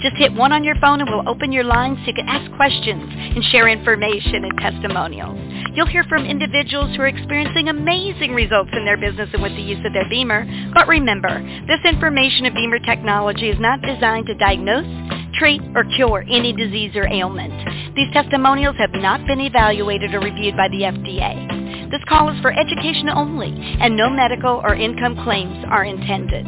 Just hit one on your phone and we'll open your line so you can ask questions and share information and testimonials. You'll hear from individuals who are experiencing amazing results in their business and with the use of their BEMER. But remember, this information of BEMER technology is not designed to diagnose, treat, or cure any disease or ailment. These testimonials have not been evaluated or reviewed by the FDA. This call is for education only, and no medical or income claims are intended.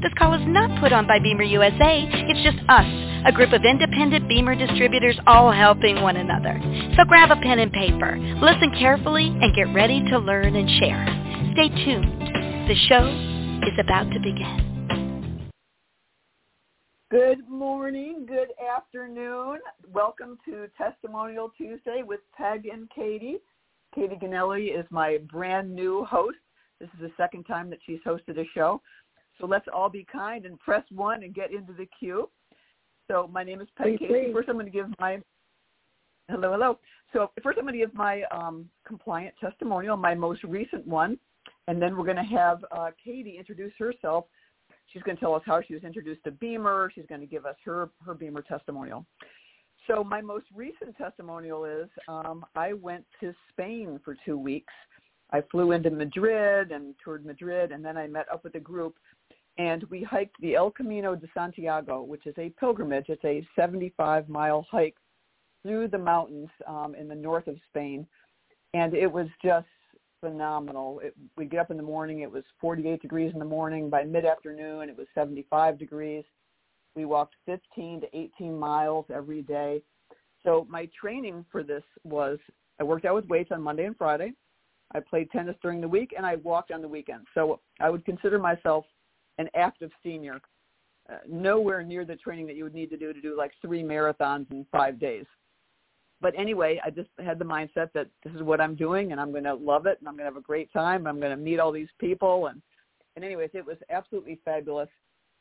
This call is not put on by BEMER USA. It's just us, a group of independent BEMER distributors all helping one another. So grab a pen and paper, listen carefully, and get ready to learn and share. Stay tuned. The show is about to begin. Good morning, good afternoon. Welcome to Testimonial Tuesday with Peg and Katie. Katie Ganelli is my brand new host. This is the second time that she's hosted a show. So let's all be kind and press one and get into the queue. So my name is Peg Casey. please. First, I'm going to give my hello, hello. So first, I'm going to give my um, compliant testimonial, my most recent one, and then we're going to have uh, Katie introduce herself. She's going to tell us how she was introduced to BEMER. She's going to give us her her BEMER testimonial. So my most recent testimonial is um, I went to Spain for two weeks. I flew into Madrid and toured Madrid, and then I met up with a group and we hiked the El Camino de Santiago, which is a pilgrimage. It's a 75-mile hike through the mountains um, in the north of Spain, and it was just phenomenal. It, we get up in the morning. It was 48 degrees in the morning. By mid-afternoon, it was 75 degrees. We walked 15 to 18 miles every day. So my training for this was I worked out with weights on Monday and Friday. I played tennis during the week, and I walked on the weekends. So I would consider myself an active senior, uh, nowhere near the training that you would need to do to do like three marathons in five days. But anyway, I just had the mindset that this is what I'm doing and I'm going to love it and I'm going to have a great time. I'm going to meet all these people. And, and anyways, it was absolutely fabulous.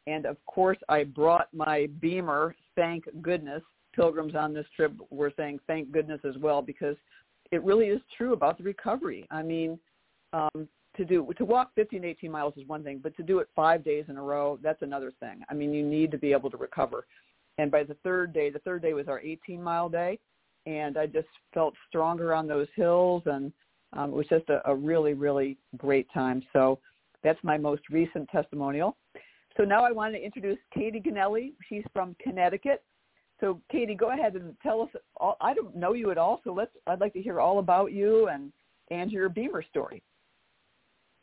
And of course, I brought my BEMER. Thank goodness. Pilgrims on this trip were saying thank goodness as well because it really is true about the recovery. I mean, um, to do to walk 15 18 miles is one thing but to do it five days in a row that's another thing i mean you need to be able to recover and by the third day the third day was our 18 mile day and i just felt stronger on those hills and um, it was just a, a really really great time so that's my most recent testimonial so now i want to introduce katie ganelli she's from connecticut so katie go ahead and tell us all, i don't know you at all so let's i'd like to hear all about you and and your BEMER story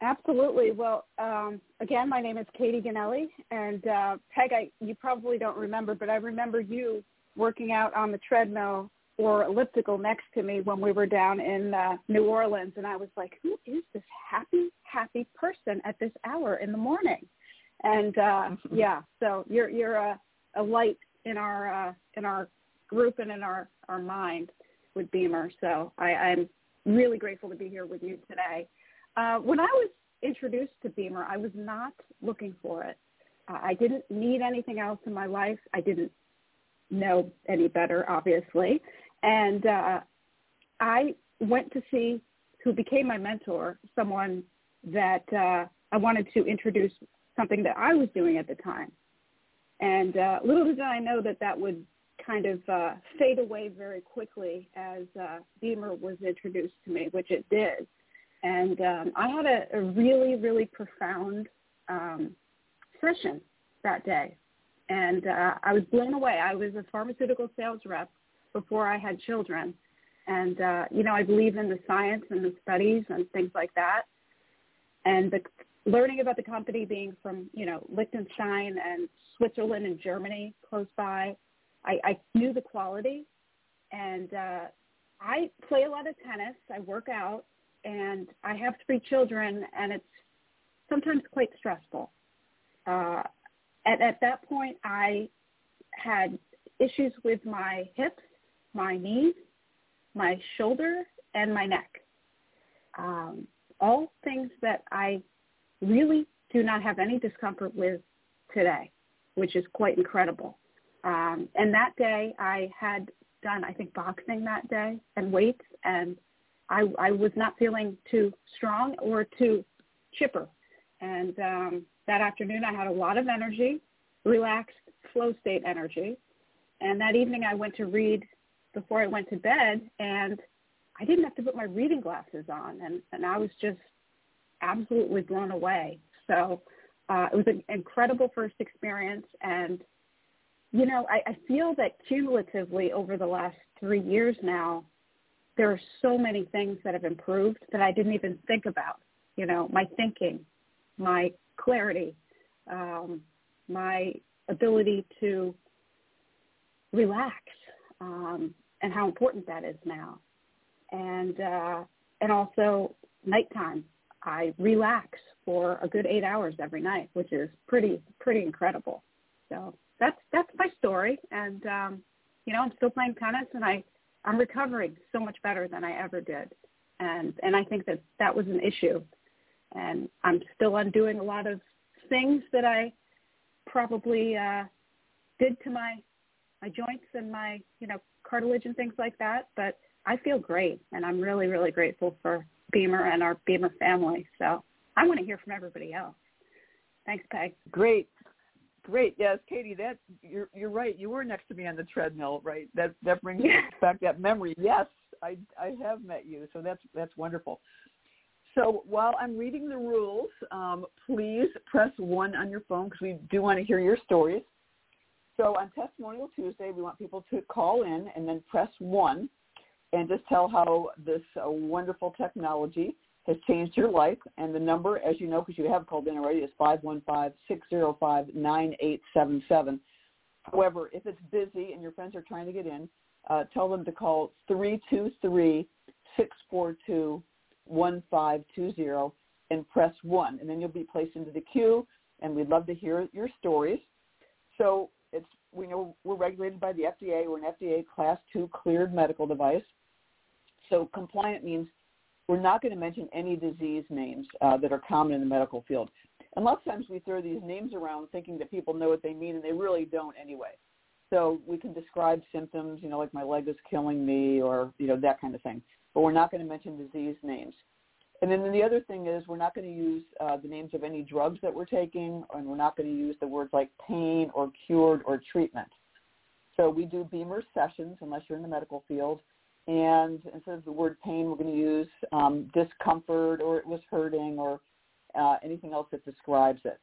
Absolutely. Well, um, again, my name is Katie Ganelli, and uh, Peg, I, you probably don't remember, but I remember you working out on the treadmill or elliptical next to me when we were down in uh, New Orleans, and I was like, "Who is this happy, happy person at this hour in the morning?" And uh, yeah, so you're you're a, a light in our uh, in our group and in our our mind with BEMER. So I, I'm really grateful to be here with you today. Uh, when I was introduced to BEMER, I was not looking for it. Uh, I didn't need anything else in my life. I didn't know any better, obviously. And uh, I went to see who became my mentor, someone that uh, I wanted to introduce something that I was doing at the time. And uh, little did I know that that would kind of uh, fade away very quickly as uh, BEMER was introduced to me, which it did and um, I had a, a really, really profound um, session that day, and uh, I was blown away. I was a pharmaceutical sales rep before I had children, and uh, you know I believe in the science and the studies and things like that, and the learning about the company being from you know Liechtenstein and Switzerland and Germany close by, I, I knew the quality, and uh, I play a lot of tennis. I work out and I have three children, and it's sometimes quite stressful. Uh, at, at that point, I had issues with my hips, my knees, my shoulder, and my neck. Um, all things that I really do not have any discomfort with today, which is quite incredible. Um, and that day I had done, I think, boxing that day and weights, and I, I was not feeling too strong or too chipper. And um, that afternoon I had a lot of energy, relaxed flow state energy. And that evening I went to read before I went to bed and I didn't have to put my reading glasses on and, and I was just absolutely blown away. So uh, it was an incredible first experience and you know, I, I feel that cumulatively over the last three years now, there are so many things that have improved that I didn't even think about. You know, my thinking, my clarity, um, my ability to relax, um, and how important that is now. And uh, and also nighttime, I relax for a good eight hours every night, which is pretty pretty incredible. So that's that's my story, and um, you know I'm still playing tennis, and I I'm recovering so much better than I ever did, and and I think that that was an issue, and I'm still undoing a lot of things that I probably uh, did to my my joints and my you know cartilage and things like that. But I feel great, and I'm really really grateful for BEMER and our BEMER family. So I want to hear from everybody else. Thanks, Peg. Great. Great. Yes, Katie, that you're you're right. You were next to me on the treadmill, right? That that brings yeah. back that memory. Yes, I I have met you, so that's that's wonderful. So while I'm reading the rules, um, please press one on your phone because we do want to hear your stories. So on Testimonial Tuesday, we want people to call in and then press one and just tell how this uh, wonderful technology has changed your life. And the number, as you know, because you have called in already, is 515-605-9877. However, if it's busy and your friends are trying to get in, uh, tell them to call 323-642-1520 and press 1. And then you'll be placed into the queue, and we'd love to hear your stories. So it's we know we're regulated by the FDA. We're an FDA Class 2 cleared medical device. So compliant means we're not going to mention any disease names uh, that are common in the medical field. And lots of times we throw these names around thinking that people know what they mean, and they really don't anyway. So we can describe symptoms, you know, like my leg is killing me or, you know, that kind of thing. But we're not going to mention disease names. And then the other thing is we're not going to use uh, the names of any drugs that we're taking, and we're not going to use the words like pain or cured or treatment. So we do BEMER sessions unless you're in the medical field and instead of the word pain, we're going to use um, discomfort or it was hurting or uh, anything else that describes it.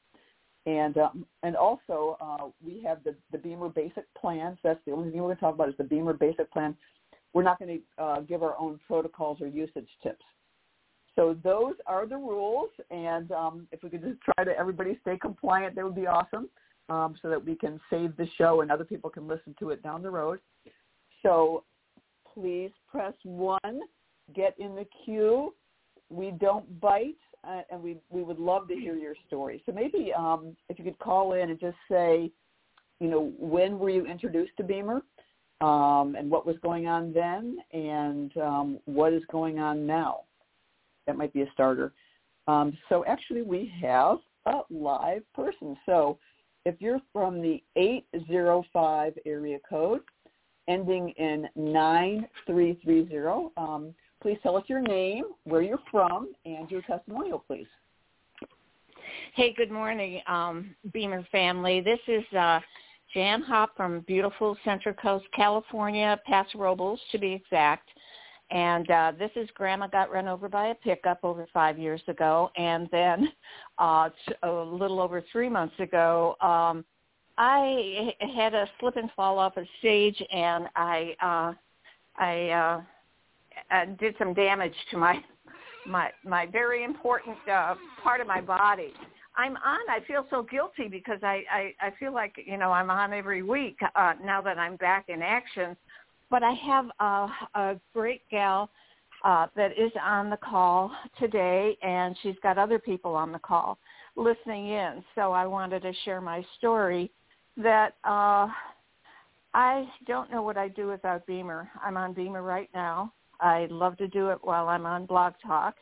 And um, and also uh, we have the, the BEMER basic plans. That's the only thing we're going to talk about is the BEMER basic plan. We're not going to uh, give our own protocols or usage tips. So those are the rules, and um, if we could just try to everybody stay compliant, that would be awesome, um, so that we can save the show and other people can listen to it down the road. So please press 1. Get in the queue. We don't bite, uh, and we, we would love to hear your story. So maybe um, if you could call in and just say, you know, when were you introduced to BEMER um, and what was going on then and um, what is going on now. That might be a starter. Um, so actually we have a live person. So if you're from the 805 area code, ending in 9330. Um, please tell us your name, where you're from, and your testimonial, please. Hey, good morning, um, BEMER family. This is uh, Jan Hop from beautiful Central Coast, California, Paso Robles to be exact. And uh, this is Grandma got run over by a pickup over five years ago, and then uh, a little over three months ago, um, I had a slip and fall off a stage, and I uh, I uh, uh, did some damage to my my my very important uh, part of my body. I'm on. I feel so guilty because I I, I feel like you know I'm on every week uh, now that I'm back in action. But I have a, a great gal uh, that is on the call today, and she's got other people on the call listening in. So I wanted to share my story that uh, I don't know what I'd do without BEMER. I'm on BEMER right now. I love to do it while I'm on Blog Talk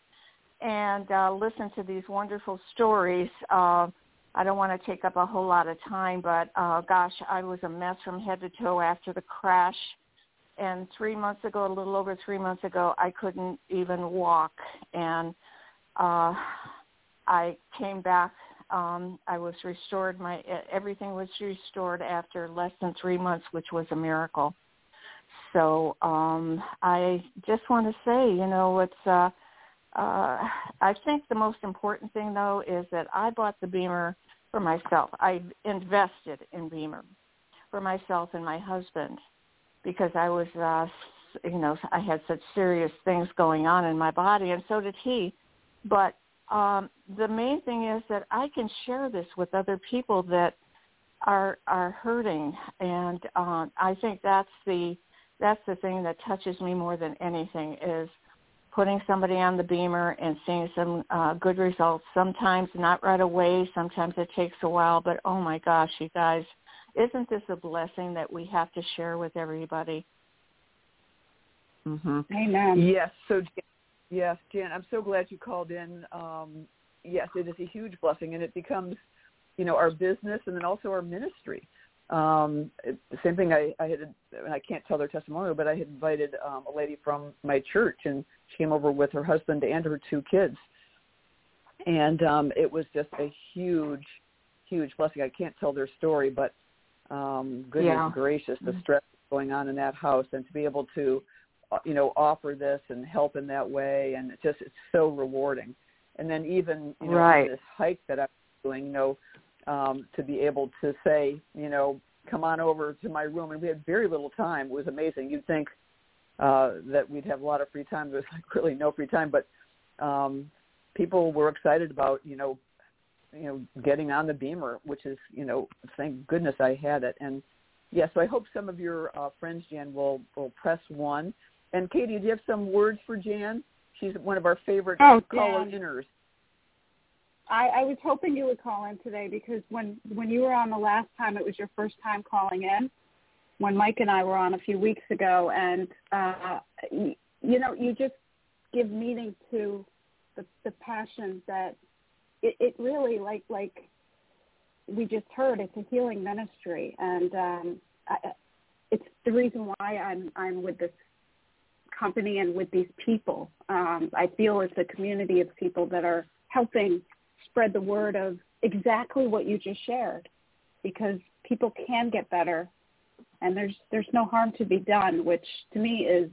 and uh, listen to these wonderful stories. Uh, I don't want to take up a whole lot of time, but uh, gosh, I was a mess from head to toe after the crash. And three months ago, a little over three months ago, I couldn't even walk. And uh, I came back. Um, I was restored. My everything was restored after less than three months, which was a miracle. So um, I just want to say, you know, it's. Uh, uh, I think the most important thing though is that I bought the BEMER for myself. I invested in BEMER for myself and my husband because I was, uh, you know, I had such serious things going on in my body, and so did he. But um, the main thing is that I can share this with other people that are are hurting, and uh, I think that's the that's the thing that touches me more than anything is putting somebody on the BEMER and seeing some uh, good results. Sometimes not right away. Sometimes it takes a while. But oh my gosh, you guys, isn't this a blessing that we have to share with everybody? Mm-hmm. Amen. Yes. So yes, Jan, I'm so glad you called in. Um, yes, it is a huge blessing, and it becomes, you know, our business and then also our ministry um it, the same thing i i had and i can't tell their testimonial but i had invited um a lady from my church and she came over with her husband and her two kids and um it was just a huge huge blessing i can't tell their story but um goodness yeah. gracious the Mm-hmm. stress going on in that house and to be able to you know offer this and help in that way and it just it's so rewarding and then even you know Right. this hike that i'm doing you know um, to be able to say, you know, come on over to my room. And we had very little time. It was amazing. You'd think uh, that we'd have a lot of free time. There's like really no free time, but um, people were excited about, you know, you know, getting on the BEMER, which is, you know, thank goodness I had it. And yeah, so I hope some of your uh, friends, Jan, will will press one. And Katie, do you have some words for Jan? She's one of our favorite Oh, Jan. I, I was hoping you would call in today because when when you were on the last time, it was your first time calling in. When Mike and I were on a few weeks ago, and uh, you, you know, you just give meaning to the, the passion that it, it really like like we just heard. It's a healing ministry, and um, I, it's the reason why I'm I'm with this company and with these people. Um, I feel it's a community of people that are helping spread the word of exactly what you just shared because people can get better and there's there's no harm to be done which to me is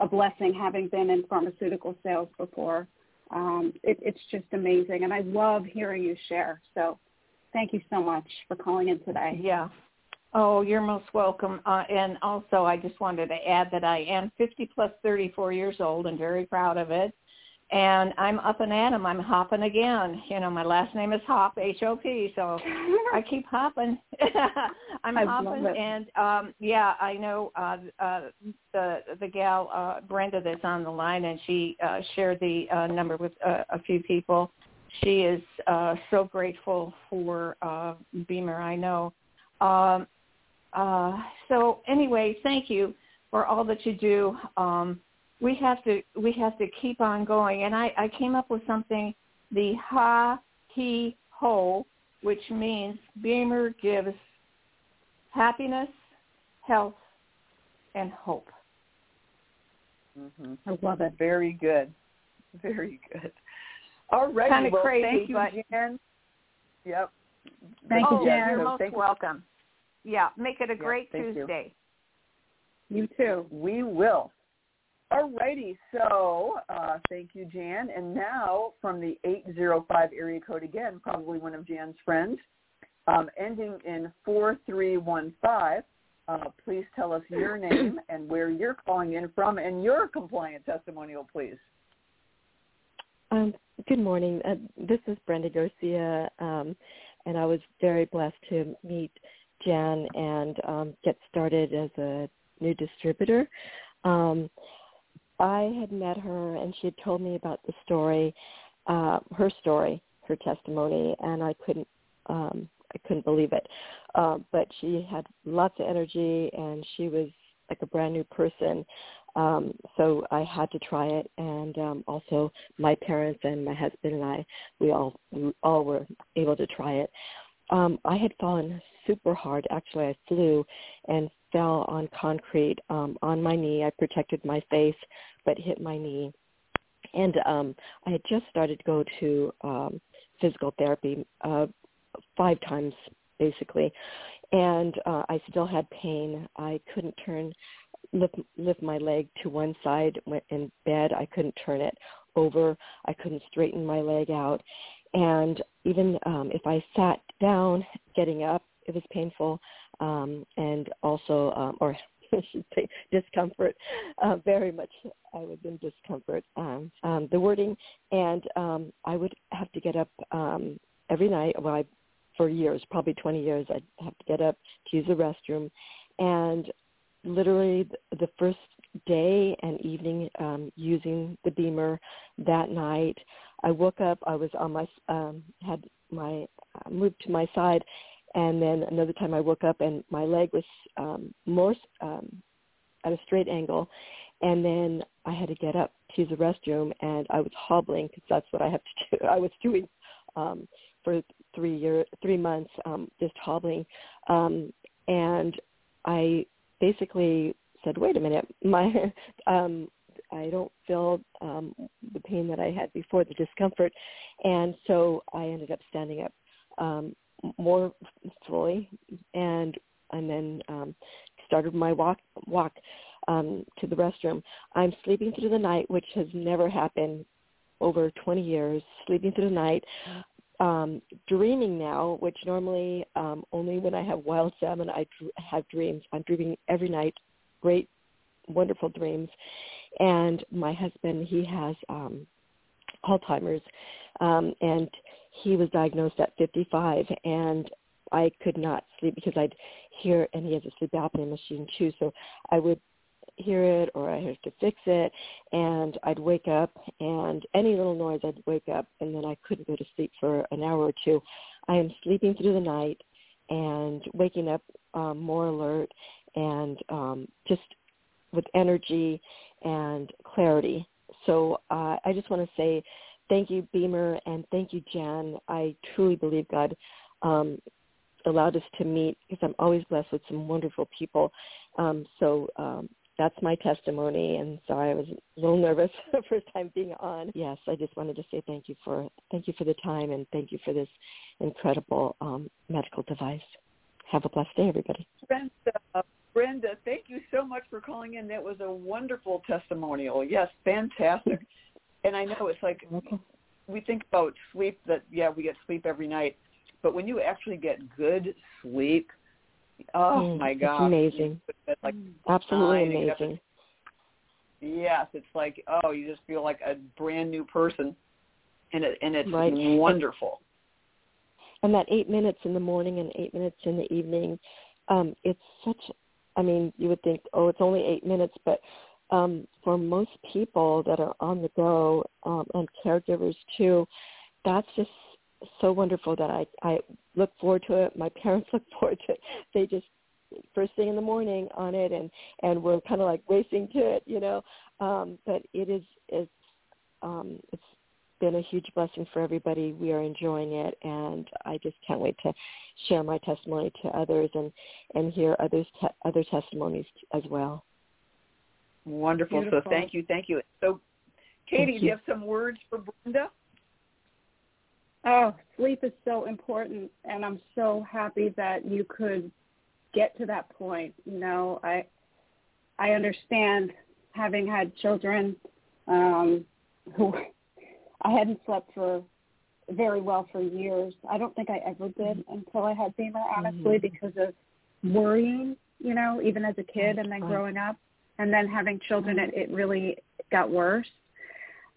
a blessing having been in pharmaceutical sales before um, it, it's just amazing and i love hearing you share so thank you so much for calling in today Yeah. Oh, you're most welcome. Uh, and also, I just wanted to add that I am 50 plus 34 years old and very proud of it. And I'm up and at 'em. I'm hopping again. You know, my last name is Hop, H-O-P. So I keep hopping. I'm I hopping, and um, yeah, I know uh, uh, the the gal uh, Brenda that's on the line, and she uh, shared the uh, number with uh, a few people. She is uh, so grateful for uh, BEMER. I know. Um, uh, so anyway, thank you for all that you do. Um, we have to we have to keep on going, and I, I came up with something. The ha he ho, which means BEMER gives happiness, health, and hope. Mm-hmm. i love it Very good. Very good. All right. Kinda well, crazy, thank you, but- Jan. Yep. Thank oh, you, Jan. you're So most thank you. Welcome. Yeah, make it a Yeah, great thank you. Tuesday. you too We will. All righty. So uh, thank you, Jan. And now from the 805 area code again, probably one of Jan's friends, um, ending in 4315. Uh, please tell us your name and where you're calling in from and your compliant testimonial, please. Um, good morning. Uh, this is Brenda Garcia, um, and I was very blessed to meet Jan and um, get started as a new distributor. Um, I had met her, and she had told me about the story, uh, her story, her testimony, and I couldn't, um, I couldn't believe it. Uh, but she had lots of energy, and she was like a brand new person. Um, so I had to try it, and um, also my parents and my husband and I, we all we all were able to try it. Um, I had fallen super hard. Actually, I flew and fell on concrete um, on my knee. I protected my face, but hit my knee. And um, I had just started to go to um, physical therapy uh, five times, basically, and uh, I still had pain. I couldn't turn lift lift my leg to one side in bed. I couldn't turn it over. I couldn't straighten my leg out, and even um, if I sat down, getting up, it was painful, um, and also, um, or I should say, discomfort. Uh, very much, I was in discomfort. Um, um, the wording, and um, I would have to get up um, every night. Well, I, for years, probably 20 years, I'd have to get up to use the restroom, and literally the first day and evening um, using the BEMER that night. I woke up. I was on my um, had my uh, moved to my side, and then another time I woke up and my leg was um, more um, at a straight angle, and then I had to get up to the restroom, and I was hobbling because that's what I have to do. I was doing um, for three year three months, um, just hobbling, um, and I basically said, "Wait a minute, my um, I don't feel um, the pain that I had before, the discomfort," and so I ended up standing up um, more fully, and and then um, started my walk walk um, to the restroom. I'm sleeping through the night, which has never happened over 20 years. Sleeping through the night, um, dreaming now, which normally um, only when I have wild salmon I dr- have dreams. I'm dreaming every night, great, wonderful dreams. And my husband, he has um, Alzheimer's, um, and he was diagnosed at 55, and I could not sleep because I'd hear, and he has a sleep apnea machine too, so I would hear it or I have to fix it and I'd wake up and any little noise I'd wake up and then I couldn't go to sleep for an hour or two. I am sleeping through the night and waking up um, more alert and um, just with energy and clarity. So uh, I just want to say thank you, BEMER, and thank you, Jan. I truly believe God um, allowed us to meet because I'm always blessed with some wonderful people. Um, so um, that's my testimony and sorry I was a little nervous the first time being on. Yes, I just wanted to say thank you for thank you for the time and thank you for this incredible um, medical device. Have a blessed day, everybody. Brenda, thank you so much for calling in. That was a wonderful testimonial. Yes, fantastic. and I know it's like we think about sleep that yeah we get sleep every night, but when you actually get good sleep, Oh mm, my god! amazing. It's like Absolutely amazing. yes, it's like oh, you just feel like a brand new person, and it and it's right. wonderful. And that eight minutes in the morning and eight minutes in the evening, um, it's such. I mean, you would think, oh, it's only eight minutes, but um, for most people that are on the go um, and caregivers too, that's just so wonderful that I I look forward to it. My parents look forward to it. They just first thing in the morning on it, and and we're kind of like racing to it, you know. Um, but it is it's um, it's been a huge blessing for everybody. We are enjoying it, and I just can't wait to share my testimony to others and and hear others te- other testimonies as well. Wonderful. Beautiful. So thank you, thank you. So, Katie, you. do you have some words for Brenda? Oh, sleep is so important, and I'm so happy that you could get to that point. You know, I I understand having had children um, who I hadn't slept for very well for years. I don't think I ever did mm-hmm. until I had BEMER, honestly, mm-hmm. because of worrying. You know, even as a kid, and then growing up, and then having children, mm-hmm. it, it really got worse.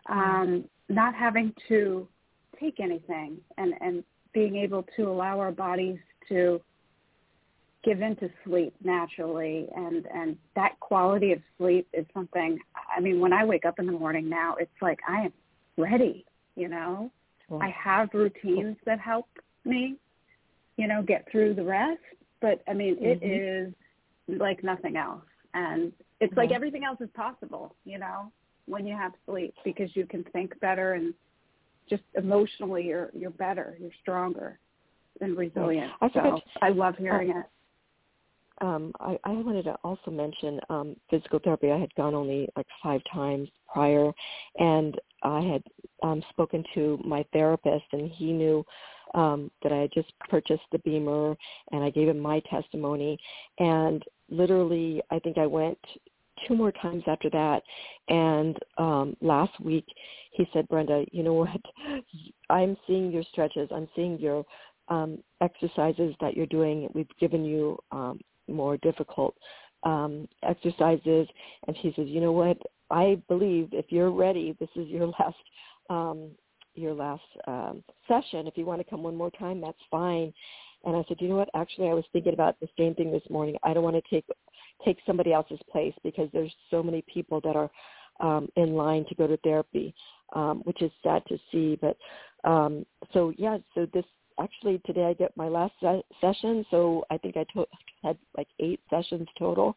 Um, not having to take anything and, and being able to allow our bodies to give into sleep naturally and and that quality of sleep is something i mean when i wake up in the morning now it's like i am ready you know cool. i have routines that help me you know get through the rest but i mean mm-hmm. it is like nothing else and it's mm-hmm. like everything else is possible, you know, when you have sleep because you can think better and just emotionally you're you're better, you're stronger and resilient. I, so I love hearing uh, it. Um, I, I wanted to also mention um, physical therapy. I had gone only like five times prior, and I had um, spoken to my therapist, and he knew um, that I had just purchased the BEMER, and I gave him my testimony. And literally, I think I went two more times after that. And um, last week, he said, Brenda, you know what? I'm seeing your stretches. I'm seeing your um, exercises that you're doing. We've given you um, more difficult um, exercises. And he says, you know what? I believe if you're ready, this is your last um, your last um, session. If you want to come one more time, that's fine. And I said, you know what? Actually, I was thinking about the same thing this morning. I don't want to take take somebody else's place because there's so many people that are um, in line to go to therapy, um, which is sad to see. But um, so yeah, so this actually today I get my last se- session. So I think I to- had like eight sessions total,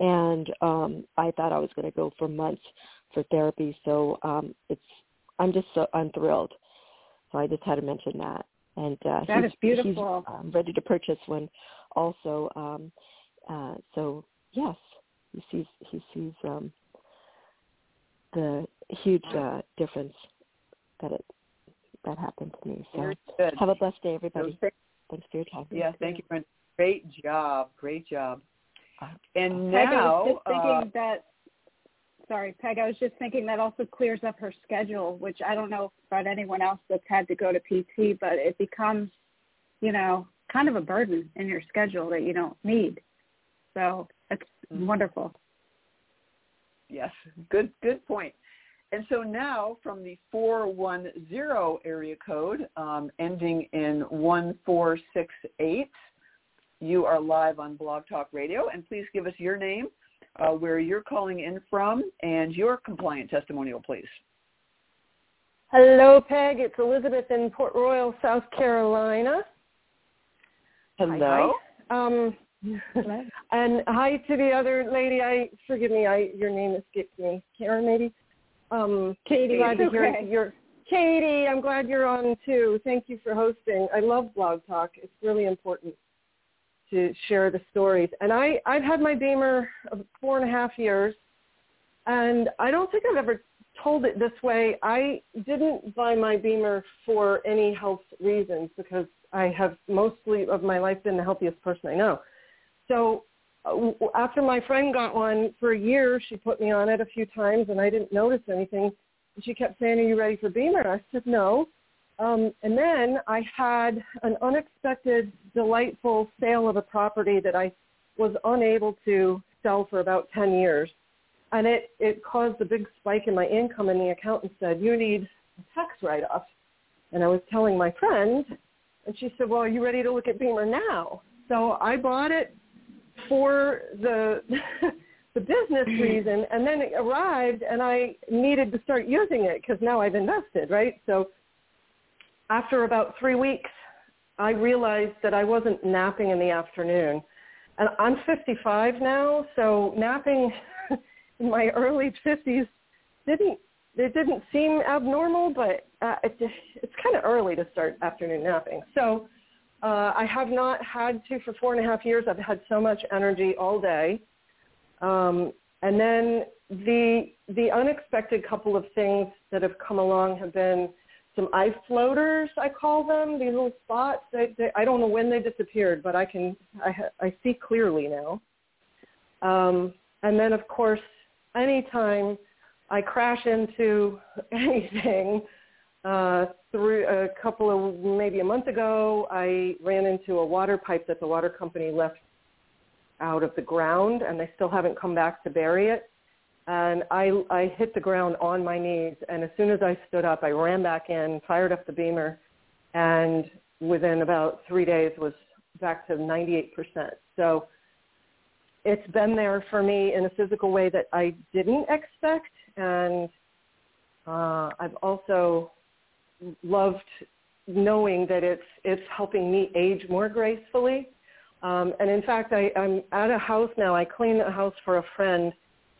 and um, I thought I was going to go for months for therapy. So um, it's I'm just so I'm thrilled. So I just had to mention that. And uh, that he's, is beautiful. He's um, ready to purchase one also. Um, uh, so yes, he sees he sees um, the huge uh, difference that it that happened to me. So have a blessed day, everybody. Thanks for your time. Yeah, thank you, Brenda. Great job, great job. And now, Peg, I was just thinking uh, that. Sorry, Peg. I was just thinking that also clears up her schedule, which I don't know about anyone else that's had to go to PT, but it becomes, you know, kind of a burden in your schedule that you don't need. So it's mm-hmm. wonderful. Yes, good good point. And so now from the 410 area code um, ending in 1468, you are live on Blog Talk Radio. And please give us your name, uh, where you're calling in from, and your compliant testimonial, please. Hello, Peg. It's Elizabeth in Port Royal, South Carolina. Hello. Hi. Um, and hi to the other lady. I forgive me. I your name escaped me. Karen, maybe. Um, Katie, glad to okay. hear you're. Katie, I'm glad you're on too. Thank you for hosting. I love Blog Talk. It's really important to share the stories. And I, I've had my BEMER of four and a half years, and I don't think I've ever told it this way. I didn't buy my BEMER for any health reasons because I have mostly of my life been the healthiest person I know. So uh, after my friend got one for a year, she put me on it a few times, and I didn't notice anything. She kept saying, "Are you ready for BEMER?" I said, "No." Um, and then I had an unexpected, delightful sale of a property that I was unable to sell for about 10 years. And it, it caused a big spike in my income, and the accountant said, you need a tax write-off. And I was telling my friend, and she said, well, are you ready to look at BEMER now? So I bought it for the the business reason, and then it arrived, and I needed to start using it because now I've invested, right? So after about three weeks, I realized that I wasn't napping in the afternoon, and I'm 55 now, so napping in my early 50s didn't it didn't seem abnormal, but uh, it, it's kind of early to start afternoon napping. So uh, I have not had to for four and a half years. I've had so much energy all day. Um, and then the the unexpected couple of things that have come along have been some eye floaters. I call them these little spots. They, they, I don't know when they disappeared, but I can I, I see clearly now. Um, and then of course, anytime I crash into anything, uh, through a couple of maybe a month ago, I ran into a water pipe that the water company left out of the ground, and they still haven't come back to bury it. And I, I hit the ground on my knees, and as soon as I stood up, I ran back in, fired up the BEMER, and within about three days was back to 98%. So it's been there for me in a physical way that I didn't expect, and uh, I've also loved knowing that it's it's helping me age more gracefully. Um, and in fact, I, I'm at a house now. I clean a house for a friend,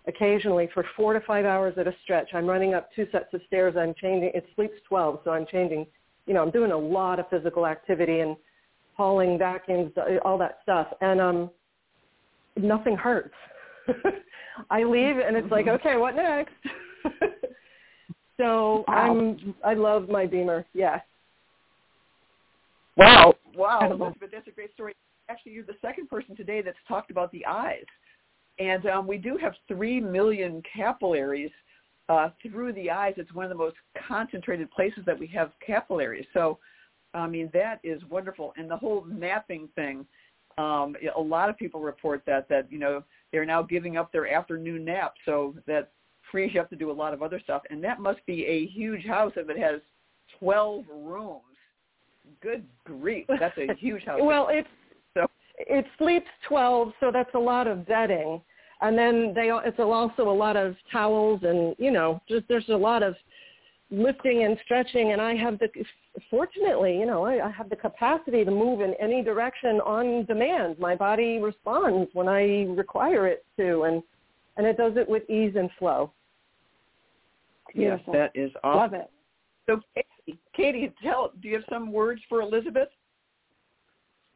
occasionally for four to five hours at a stretch. I'm running up two sets of stairs. I'm changing. It sleeps 12, so I'm changing. You know, I'm doing a lot of physical activity and hauling vacuums, all that stuff, and um, nothing hurts. I leave and it's like, okay, what next? so wow. I'm I love my BEMER. Yeah. Wow, wow, Elizabeth, that's a great story. Actually, you're the second person today that's talked about the eyes, and um, we do have three million capillaries uh, through the eyes. It's one of the most concentrated places that we have capillaries. So, I mean, that is wonderful. And the whole napping thing, um, a lot of people report that that you know they're now giving up their afternoon nap, so that frees you up to do a lot of other stuff. And that must be a huge house if it has 12 rooms. Good grief, that's a huge house. well, it's it sleeps 12, so that's a lot of bedding. And then they it's also a lot of towels and you know just there's a lot of lifting and stretching and I have the fortunately, you know, I, I have the capacity to move in any direction on demand. My body responds when I require it to and and it does it with ease and flow. Yes, that is awesome. Love it. So Katie, Katie, tell do you have some words for Elizabeth?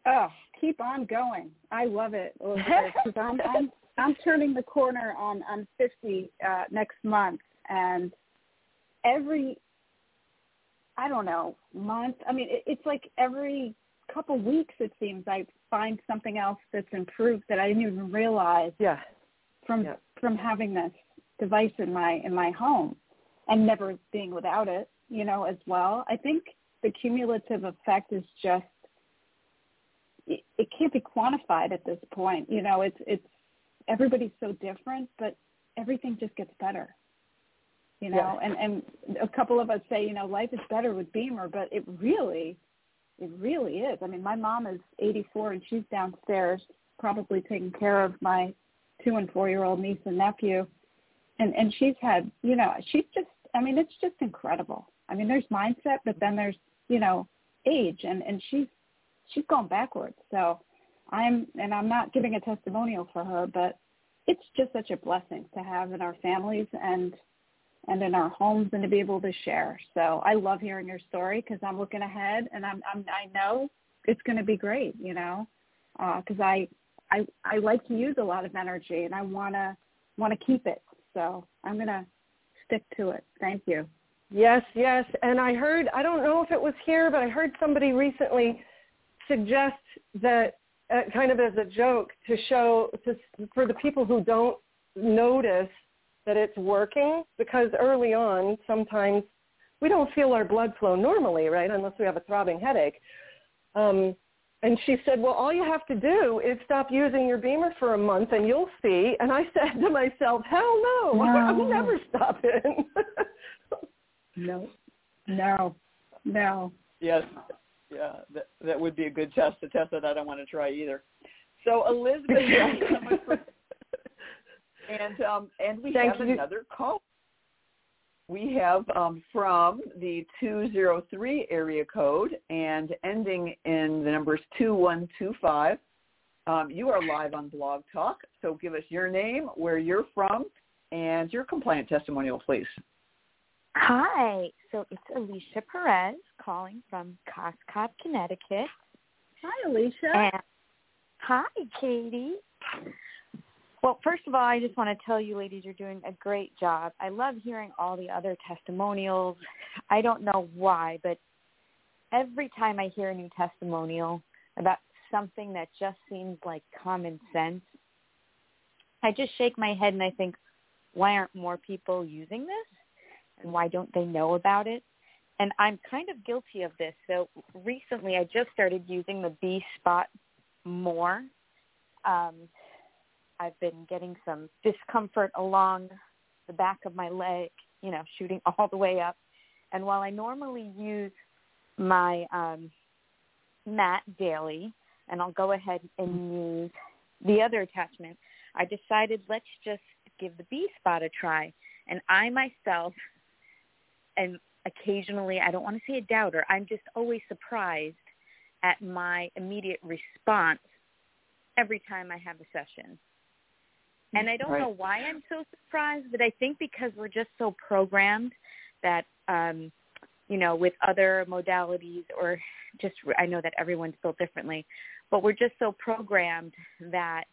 Oh, keep on going. I love it, Elizabeth, because I'm, I'm I'm turning the corner on on 50 uh, next month, and every I don't know month. I mean, it, it's like every couple weeks it seems I find something else that's improved that I didn't even realize. Yeah. From yeah. from having this device in my in my home and never being without it, you know, as well. I think the cumulative effect is just it, it can't be quantified at this point. You know, it's it's everybody's so different, but everything just gets better. You know and and a couple of us say you know life is better with BEMER, but it really it really is. I mean my mom is 84 and she's downstairs probably taking care of my two and four year old niece and nephew. And and she's had you know she's just i mean it's just incredible. I mean there's mindset but then there's you know age. And and she's she's gone backwards so i'm and i'm not giving a testimonial for her but it's just such a blessing to have in our families and and in our homes and to be able to share. So I love hearing your story because I'm looking ahead and I'm, I'm I know it's going to be great, you know, because uh, I I I like to use a lot of energy and I want to want to keep it. So I'm going to stick to it. Thank you. Yes, yes. And I heard I don't know if it was here, but I heard somebody recently suggest that uh, kind of as a joke to show to for the people who don't notice that it's working because early on sometimes we don't feel our blood flow normally, right, unless we have a throbbing headache. Um, and she said, well, all you have to do is stop using your BEMER for a month and you'll see. And I said to myself, hell no, no. I'm never stopping. no, no, no. Yes, yeah, that, that would be a good test to test that I don't want to try either. So Elizabeth, thank you so much for and um, and we Thank have you. another call. We have um, from the 203 area code and ending in the numbers 2125. Um, you are live on Blog Talk, so give us your name, where you're from, and your compliant testimonial, please. Hi, so it's Alicia Perez calling from Cos Cob, Connecticut. Hi, Alicia. And hi, Katie. Well, first of all, I just want to tell you ladies you're doing a great job. I love hearing all the other testimonials. I don't know why, but every time I hear a new testimonial about something that just seems like common sense, I just shake my head and I think, why aren't more people using this? And why don't they know about it? And I'm kind of guilty of this. So recently I just started using the B spot more. Um, I've been getting some discomfort along the back of my leg, you know, shooting all the way up. And while I normally use my um, mat daily, and I'll go ahead and use the other attachment, I decided let's just give the B spot a try. And I myself am occasionally, I don't want to say a doubter, I'm just always surprised at my immediate response every time I have a session. And I don't Right. know why I'm so surprised, but I think because we're just so programmed that um you know, with other modalities or just I know that everyone's built differently, but we're just so programmed that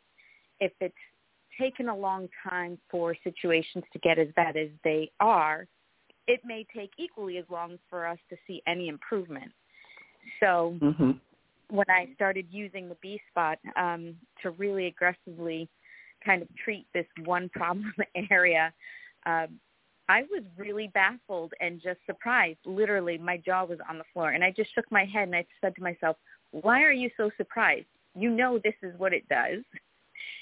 if it's taken a long time for situations to get as bad as they are, it may take equally as long for us to see any improvement. So hmm when I started using the B spot um, to really aggressively kind of treat this one problem area, um, I was really baffled and just surprised. Literally, my jaw was on the floor, and I just shook my head and I said to myself, "Why are you so surprised? You know this is what it does.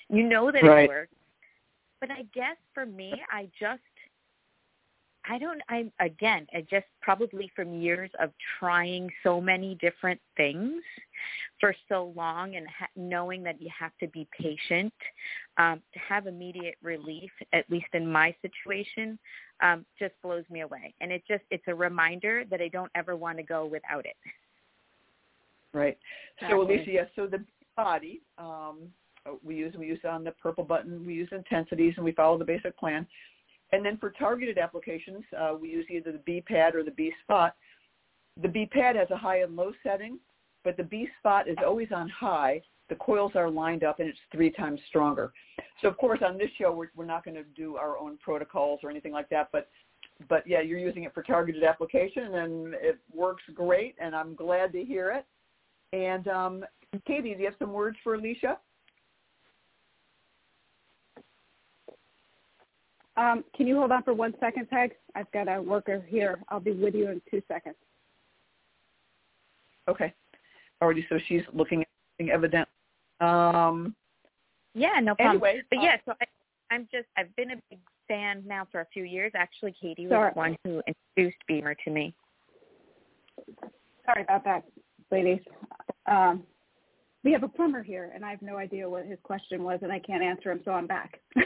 You know that Right. it works." But I guess for me, I just I don't I again, I just probably from years of trying so many different things for so long and ha- knowing that you have to be patient um, to have immediate relief, at least in my situation, um, just blows me away. And it just it's a reminder that I don't ever want to go without it. Right. So. Alicia, yes. So the body um, we use we use on the purple button. We use intensities and we follow the basic plan. And then for targeted applications, uh, we use either the B pad or the B spot. The B pad has a high and low setting, but the B spot is always on high. The coils are lined up and it's three times stronger. So of course on this show we're, we're not going to do our own protocols or anything like that, but but yeah, you're using it for targeted application and it works great and I'm glad to hear it. And um, Katie, do you have some words for Alicia? Um, can you hold on for one second, Peg? I've got a worker here. I'll be with you in two seconds. Okay. Already, so she's looking at something evident. Um, Yeah, no problem. anyway, But uh, yeah, so I, I'm just I've been a big fan now for a few years. Actually, Katie was the one who introduced BEMER to me. Sorry about that, ladies. Um, we have a plumber here, and I have no idea what his question was, and I can't answer him, so I'm back.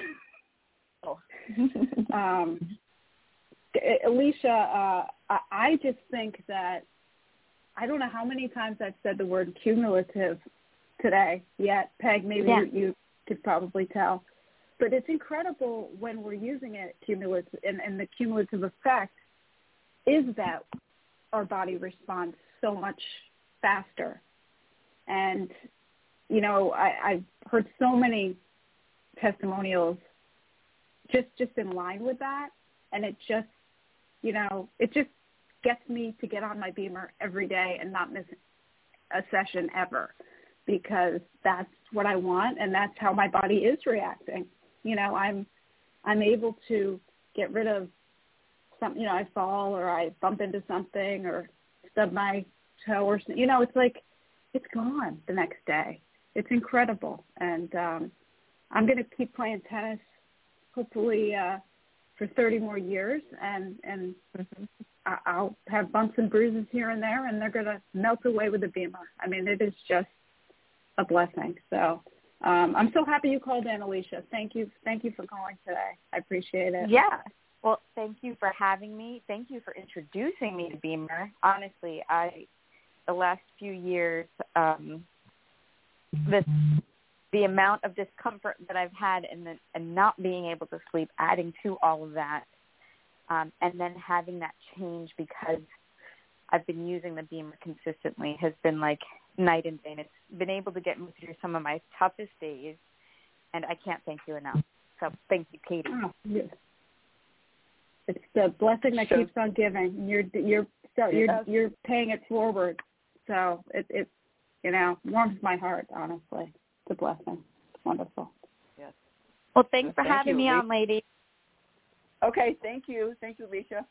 um, Alicia, uh, I, I just think that I don't know how many times I've said the word cumulative today. Yet, Peg, maybe Yeah. you, you could probably tell, but it's incredible when we're using it cumulative, and, and the cumulative effect is that our body responds so much faster. And you know, I, I've heard so many testimonials just just in line with that. And it just you know it just gets me to get on my BEMER every day and not miss a session ever because that's what I want and that's how my body is reacting. You know I'm I'm able to get rid of some you know I fall or I bump into something or stub my toe or you know it's like it's gone the next day. It's incredible. And um I'm going to keep playing tennis hopefully uh, for 30 more years, and and I- I'll have bumps and bruises here and there, and they're going to melt away with the BEMER. I mean, it is just a blessing. So um, I'm so happy you called in, Alicia. Thank you, thank you for calling today. I appreciate it. Yeah. Well, thank you for having me. Thank you for introducing me to BEMER. Honestly, I the last few years, um, the the amount of discomfort that I've had and the and not being able to sleep, adding to all of that, um, and then having that change because I've been using the BEMER consistently has been like night and day. And it's been able to get me through some of my toughest days, and I can't thank you enough. So thank you, Katie. Oh, yes. It's the blessing that So- keeps on giving. You're you're so you're Yes. you're paying it forward. So it it you know warms my heart. Honestly, it's a blessing. It's wonderful. Yes. Well, thanks for Thank having you, me Lee. on, lady. Okay, thank you. Thank you, Alicia.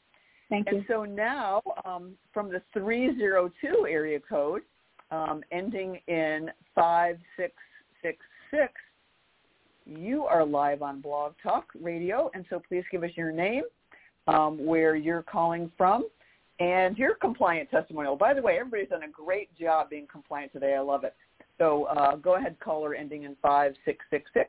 Thank you. And you. so now, um, from the 302 area code, um, ending in 5666, you are live on Blog Talk Radio. And so please give us your name, um, where you're calling from, and your compliant testimonial. By the way, everybody's done a great job being compliant today. I love it. So uh, go ahead, caller ending in 5666.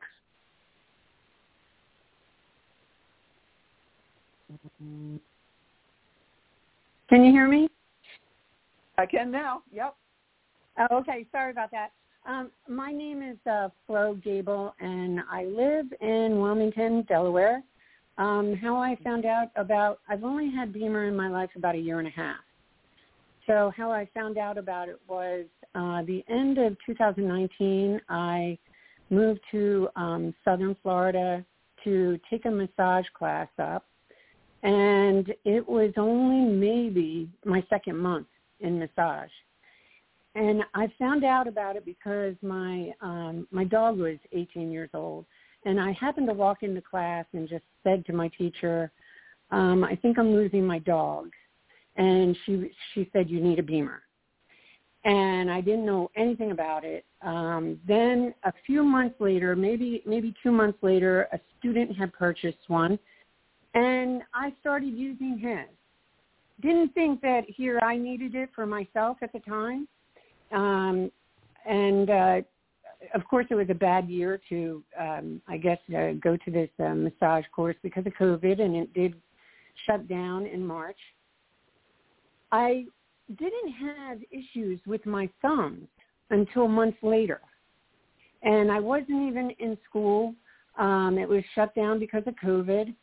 Can you hear me? I can now. Yep. Oh, okay. Sorry about that. Um, my name is uh, Flo Gable, and I live in Wilmington, Delaware. Um, how I found out about, I've only had BEMER in my life about a year and a half. So how I found out about it was uh, the end of 2019, I moved to um, Southern Florida to take a massage class up. And it was only maybe my second month in massage. And I found out about it because my um, my dog was 18 years old, and I happened to walk into class and just said to my teacher, um, "I think I'm losing my dog," and she she said, "You need a BEMER And I didn't know anything about it. Um, then a few months later, maybe maybe two months later, a student had purchased one, and I started using his. Didn't think that here I needed it for myself at the time um, and uh, of course, it was a bad year to, um, I guess, uh, go to this uh, massage course because of COVID, and it did shut down in March. I didn't have issues with my thumbs until months later, and I wasn't even in school. Um, it was shut down because of COVID,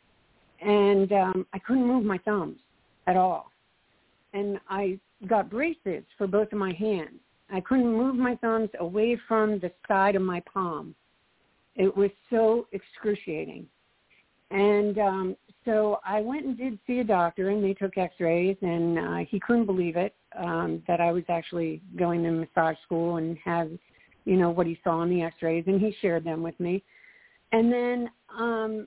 and um, I couldn't move my thumbs at all. And I got braces for both of my hands I couldn't move my thumbs away from the side of my palm. It was so excruciating. And um, so I went and did see a doctor, and they took X-rays, and uh, he couldn't believe it um, that I was actually going to massage school and have, you know, what he saw on the X-rays, and he shared them with me. And then, um,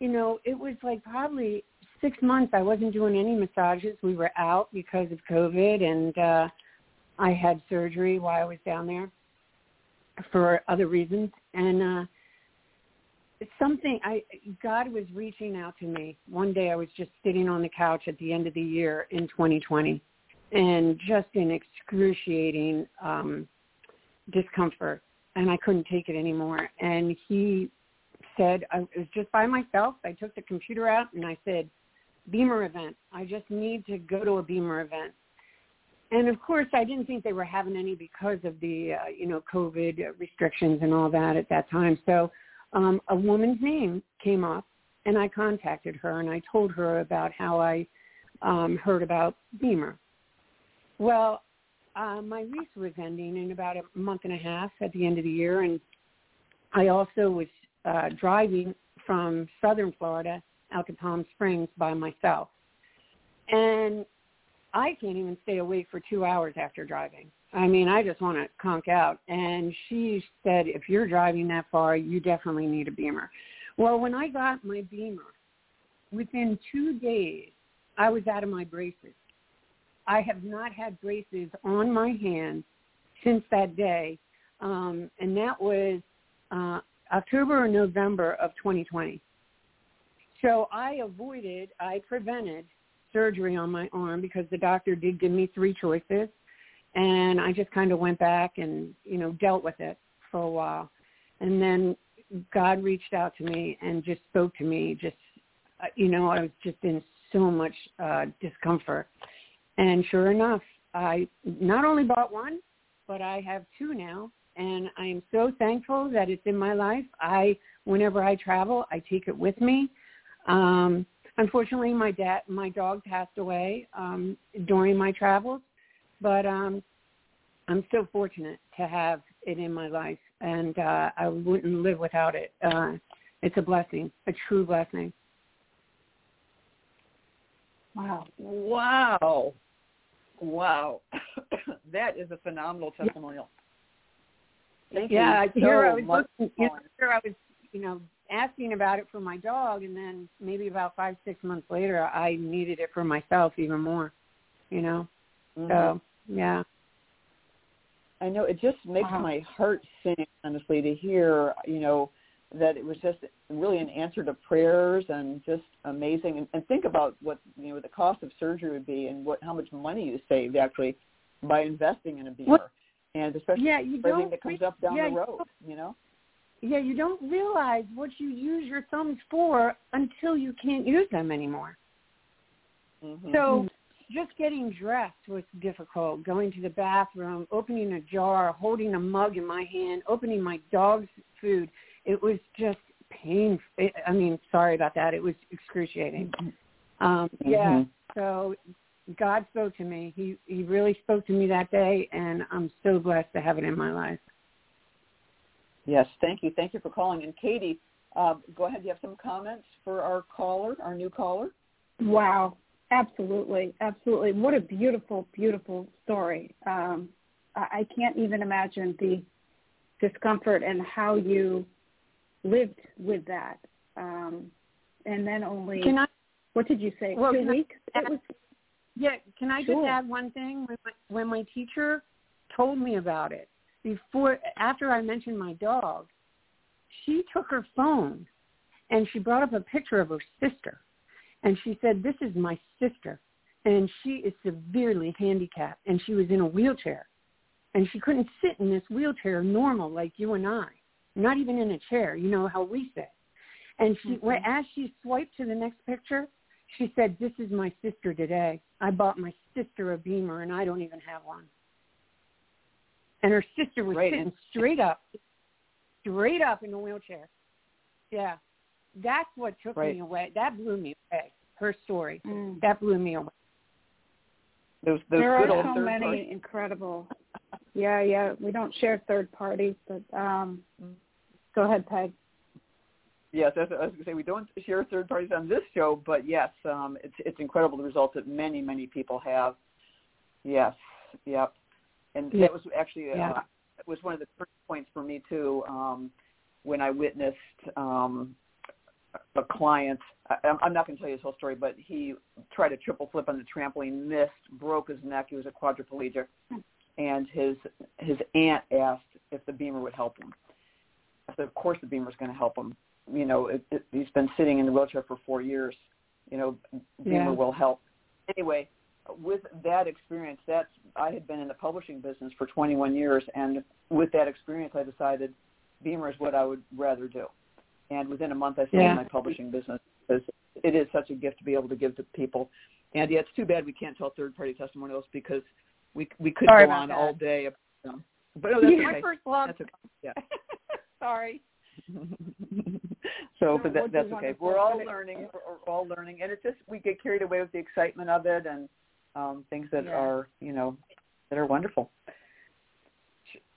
you know, it was like probably six months I wasn't doing any massages. We were out because of COVID, and uh, I had surgery while I was down there for other reasons, and uh, something I God was reaching out to me. One day I was just sitting on the couch at the end of the year in 2020, and just in excruciating um, discomfort, and I couldn't take it anymore. And he said I was just by myself. I took the computer out and I said, "BEMER event. I just need to go to a BEMER event." and of course, I didn't think they were having any because of the uh, you know COVID restrictions and all that at that time. So um, a woman's name came up, and I contacted her and I told her about how I um, heard about BEMER. Well, uh, my lease was ending in about a month and a half at the end of the year, and I also was uh, driving from Southern Florida out to Palm Springs by myself. And I can't even stay awake for two hours after driving. I mean, I just want to conk out. And she said, if you're driving that far, you definitely need a BEMER. Well, when I got my BEMER, within two days, I was out of my braces. I have not had braces on my hands since that day, um, and that was uh, October or November of 2020. So I avoided, I prevented surgery on my arm because the doctor did give me three choices and I just kind of went back and, you know, dealt with it for a while. And then God reached out to me and just spoke to me just, uh, you know, I was just in so much uh, discomfort. And sure enough, I not only bought one, but I have two now. And I am so thankful that it's in my life. I, whenever I travel, I take it with me. Um, unfortunately, my dad, my dog passed away um, during my travels, but um, I'm so fortunate to have it in my life, and uh, I wouldn't live without it. Uh, it's a blessing, a true blessing. Wow! Wow! Wow! that is a phenomenal testimonial. Thank yeah, you so here I was looking, you know, here I was, you know, asking about it for my dog, and then maybe about five, six months later, I needed it for myself even more. You know, Mhm. so yeah. I know it just makes Wow. my heart sing, honestly, to hear you know that it was just really an answer to prayers and just amazing. And, and think about what you know the cost of surgery would be and what how much money you saved actually by investing in a What- and especially Yeah, you everything that comes up down yeah, the road. You know. Yeah, you don't realize what you use your thumbs for until you can't use them anymore. Mhm. So just getting dressed was difficult. Going to the bathroom, opening a jar, holding a mug in my hand, opening my dog's food. It was just pain. It, I mean, sorry about that. It was excruciating. Um, yeah. Mhm. So God spoke to me. He he really spoke to me that day, and I'm so blessed to have it in my life. Yes, thank you. Thank you for calling. And Katie, uh, go ahead. Do you have some comments for our caller, our new caller? Wow, absolutely, absolutely. What a beautiful, beautiful story. Um, I, I can't even imagine the discomfort and how you lived with that. Um, and then only, Can I? what did you say, Well, two can I weeks? add- It was, Yeah. Can I Sure. just add one thing? When my, when my teacher told me about it before, after I mentioned my dog, she took her phone and she brought up a picture of her sister, and she said, "This is my sister." and she is severely handicapped and she was in a wheelchair and she couldn't sit in this wheelchair normal like you and I, not even in a chair, you know how we sit. And she, Mm-hmm. as she swiped to the next picture, she said, "This is my sister today. I bought my sister a BEMER, and I don't even have one." And her sister was Right, sitting straight up, straight up in a wheelchair. Yeah, that's what took Right. me away. That blew me away. Her story. Mm. That blew me away. Those those there good are old so third many party. incredible. Yeah, yeah. We don't share third parties, but um, go ahead, Peg. Yes, that's what I was going to say. We don't share third parties on this show, but yes, um, it's it's incredible the results that many many people have. Yes, yep, and Yeah. that was actually uh, Yeah. it was one of the first points for me too um, when I witnessed um, a client. I, I'm- I'm not going to tell you his whole story, but he tried a triple flip on the trampoline, missed, broke his neck. He was a quadriplegic, and his his aunt asked if the BEMER would help him. I said, of course the BEMER's going to help him. You know, it, it, he's been sitting in the wheelchair for four years. You know, BEMER Yeah. will help. Anyway, with that experience, that's I had been in the publishing business for 21 years, and with that experience, I decided BEMER is what I would rather do. And within a month, I sold Yeah. my publishing business because it is such a gift to be able to give to people. And yeah, it's too bad we can't tell third-party testimonials because we we could Sorry go on that. all day about them. But no, that's my okay. first blog. That's okay. Yeah. Sorry. so, but that, that's okay. We're all learning. We're all learning, and it's just we get carried away with the excitement of it and um, things that Yeah. are, you know, that are wonderful.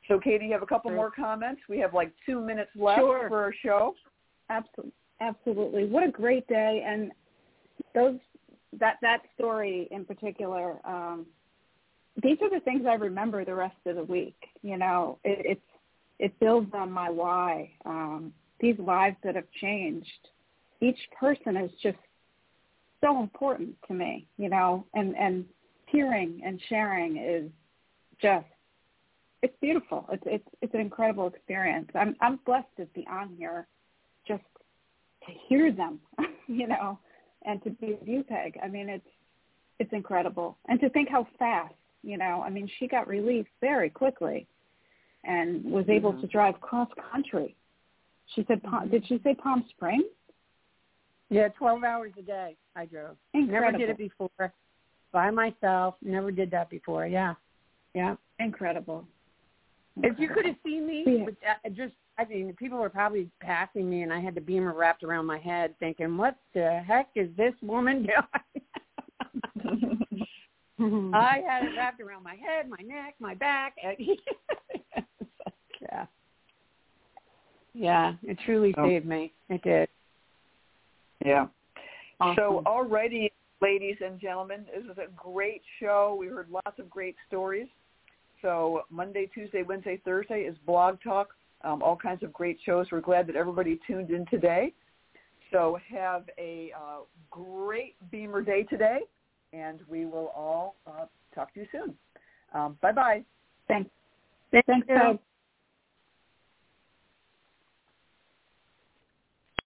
So, Katie, you have a couple Sure. more comments. We have like two minutes left Sure. for our show. Absolutely, absolutely. What a great day, and those that that story in particular. Um, these are the things I remember the rest of the week. You know, it, it's it builds on my why. Um, these lives that have changed. Each person is just so important to me. You know, and and hearing and sharing is just it's beautiful. It's it's it's an incredible experience. I'm I'm blessed to be on here just to hear them, you know, and to be with you, Peg. I mean, it's it's incredible, and to think how fast, you know. I mean, she got released very quickly, and was able Mhm. to drive cross country. She said, Palm, did she say Palm Springs? Yeah, 12 hours a day I drove. Never did it before. By myself. Never did that before. Yeah. Yeah. Incredible. If you could have seen me, Yeah. that- uh, just, I mean, people were probably passing me and I had the BEMER wrapped around my head thinking, what the heck is this woman doing? I had it wrapped around my head, my neck, my back. yeah. Yeah, it truly Oh. saved me. It did. Yeah. So, Awesome. alrighty, ladies and gentlemen, this was a great show. We heard lots of great stories. So, Monday, Tuesday, Wednesday, Thursday is Blog Talk. Um, all kinds of great shows. We're glad that everybody tuned in today. So, have a uh, great BEMER Day today, and we will all uh, talk to you soon. Um, bye bye. Thanks. Thank Thanks, you. Peg.